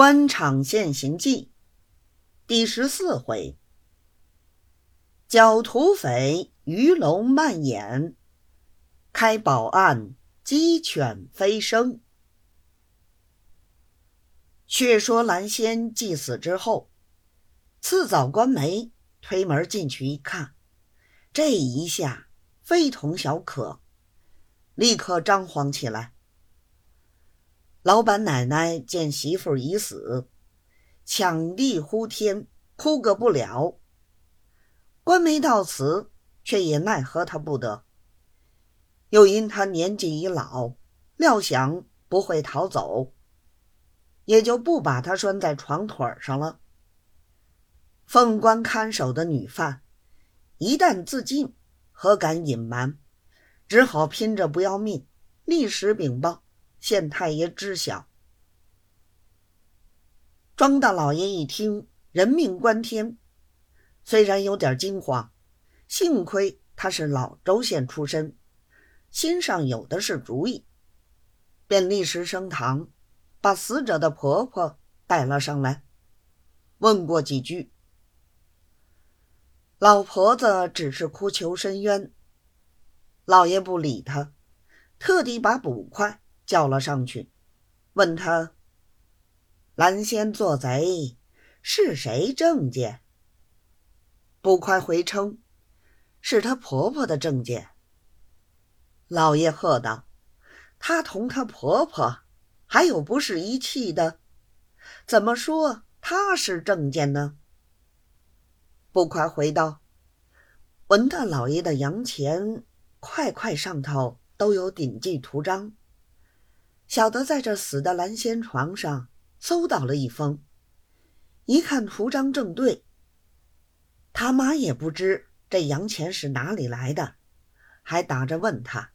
官场现形记第十四回：剿土匪鱼龙蔓延，开宝案鸡犬飞升。却说蓝仙祭死之后，次早关梅推门进去一看，这一下非同小可，立刻张皇起来。老板奶奶见媳妇已死，抢地呼天，哭个不了。官媒到此，却也奈何他不得。又因他年纪已老，料想不会逃走，也就不把他拴在床腿上了。凤官看守的女犯，一旦自尽，何敢隐瞒？只好拼着不要命，立时禀报。县太爷知晓，庄大老爷一听人命关天，虽然有点惊慌，幸亏他是老州县出身，心上有的是主意，便立时升堂，把死者的婆婆带了上来，问过几句。老婆子只是哭求伸冤，老爷不理他，特地把捕快。叫了上去，问他：“蓝仙做贼，是谁证件？”捕快回称：“是她婆婆的证件。”老爷喝道：“她同她婆婆还有不是一气的？怎么说她是证件呢？”捕快回道：“文大老爷的洋钱块块上头都有顶记图章。”小的在这死的蓝仙床上搜到了一封，一看图章正对。他妈也不知这洋钱是哪里来的，还打着问他。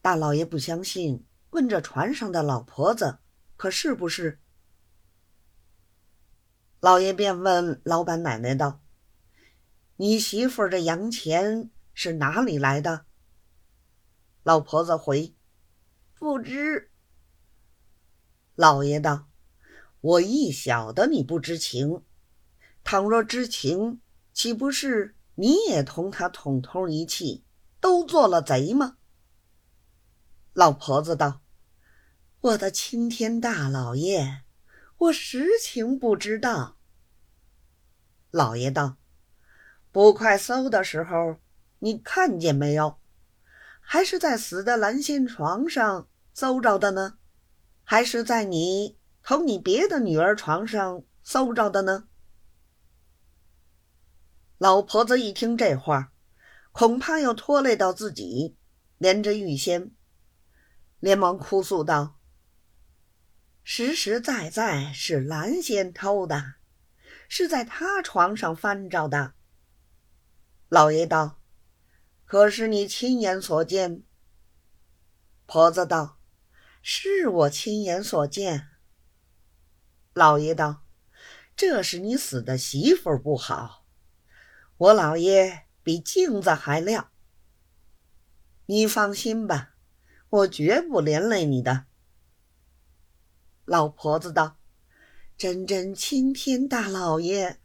大老爷不相信，问这船上的老婆子可是不是？老爷便问老板奶奶道：“你媳妇这洋钱是哪里来的？”老婆子回。不知，老爷道：“我一晓得你不知情，倘若知情，岂不是你也同他统通一气，都做了贼吗？”老婆子道：“我的青天大老爷，我实情不知道。”老爷道：“捕快搜的时候，你看见没有？”还是在死的蓝仙床上搜着的呢，还是在你同你别的女儿床上搜着的呢？老婆子一听这话，恐怕要拖累到自己，连着玉仙，连忙哭诉道：“实实在在是蓝仙偷的，是在他床上翻着的。”老爷道。可是你亲眼所见？婆子道：“是我亲眼所见。”老爷道：“这是你死的媳妇不好，我老爷比镜子还亮。你放心吧，我绝不连累你的。”老婆子道：“真真青天大老爷，